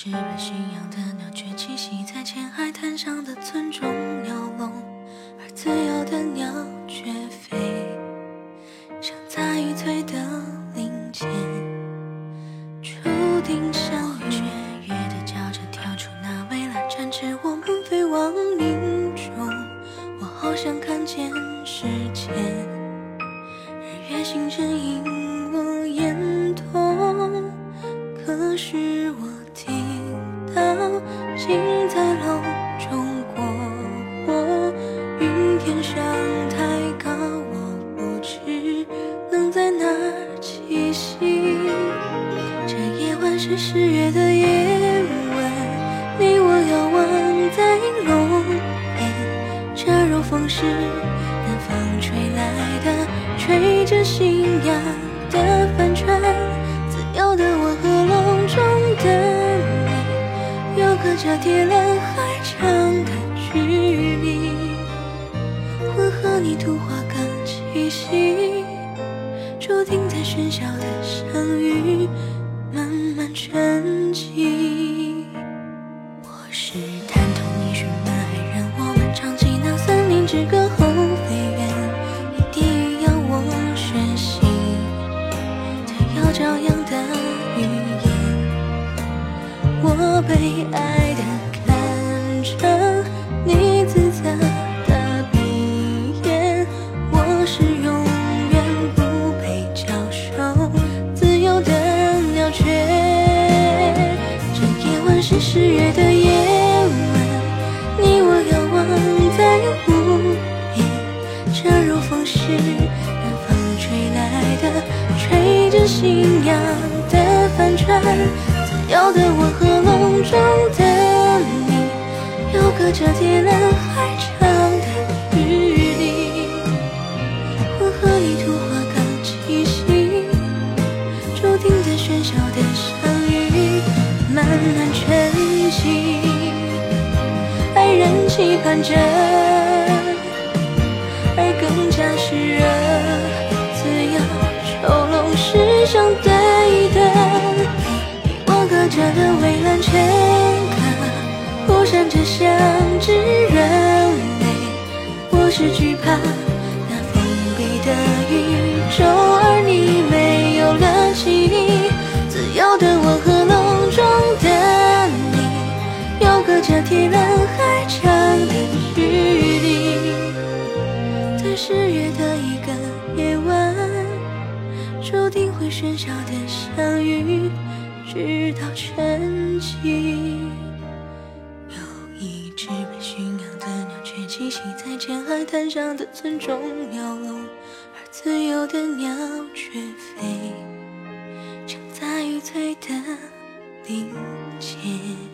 只被驯养的鸟却栖息在浅海滩上的村中鸟笼，而自由的鸟却飞向在欲醉的林间，注定相遇。雀跃地叫着跳出那蔚蓝展翅，我们飞往林中。我好想看见世界，日月星辰映我眼瞳，可是我心在楼中过火，云天上太高，我不知能在哪栖息。这夜晚是十月的夜晚，你我遥望在龙岩，这柔风是南方吹来的，吹着信仰的帆船。隔着铁栏海长的距离。混合泥土花岗气息，注定在喧嚣的相遇慢慢沉寂。我是探头一瞬满海人，我们唱起那森林之歌十月的夜晚，你我遥望在湖边，这如风是南方吹来的，吹着信仰的帆船。自由的我和笼中沉寂。爱人期盼着，而更加炽热。自由囚笼是相对的，我隔着的蔚蓝全卡，忽闪着相知人类。我是惧怕十月的一个夜晚，注定会喧嚣的相遇，直到沉寂。有一只被驯养的鸟，却栖息在浅海滩上的村中鸟笼，而自由的鸟却飞向在欲醉的林间。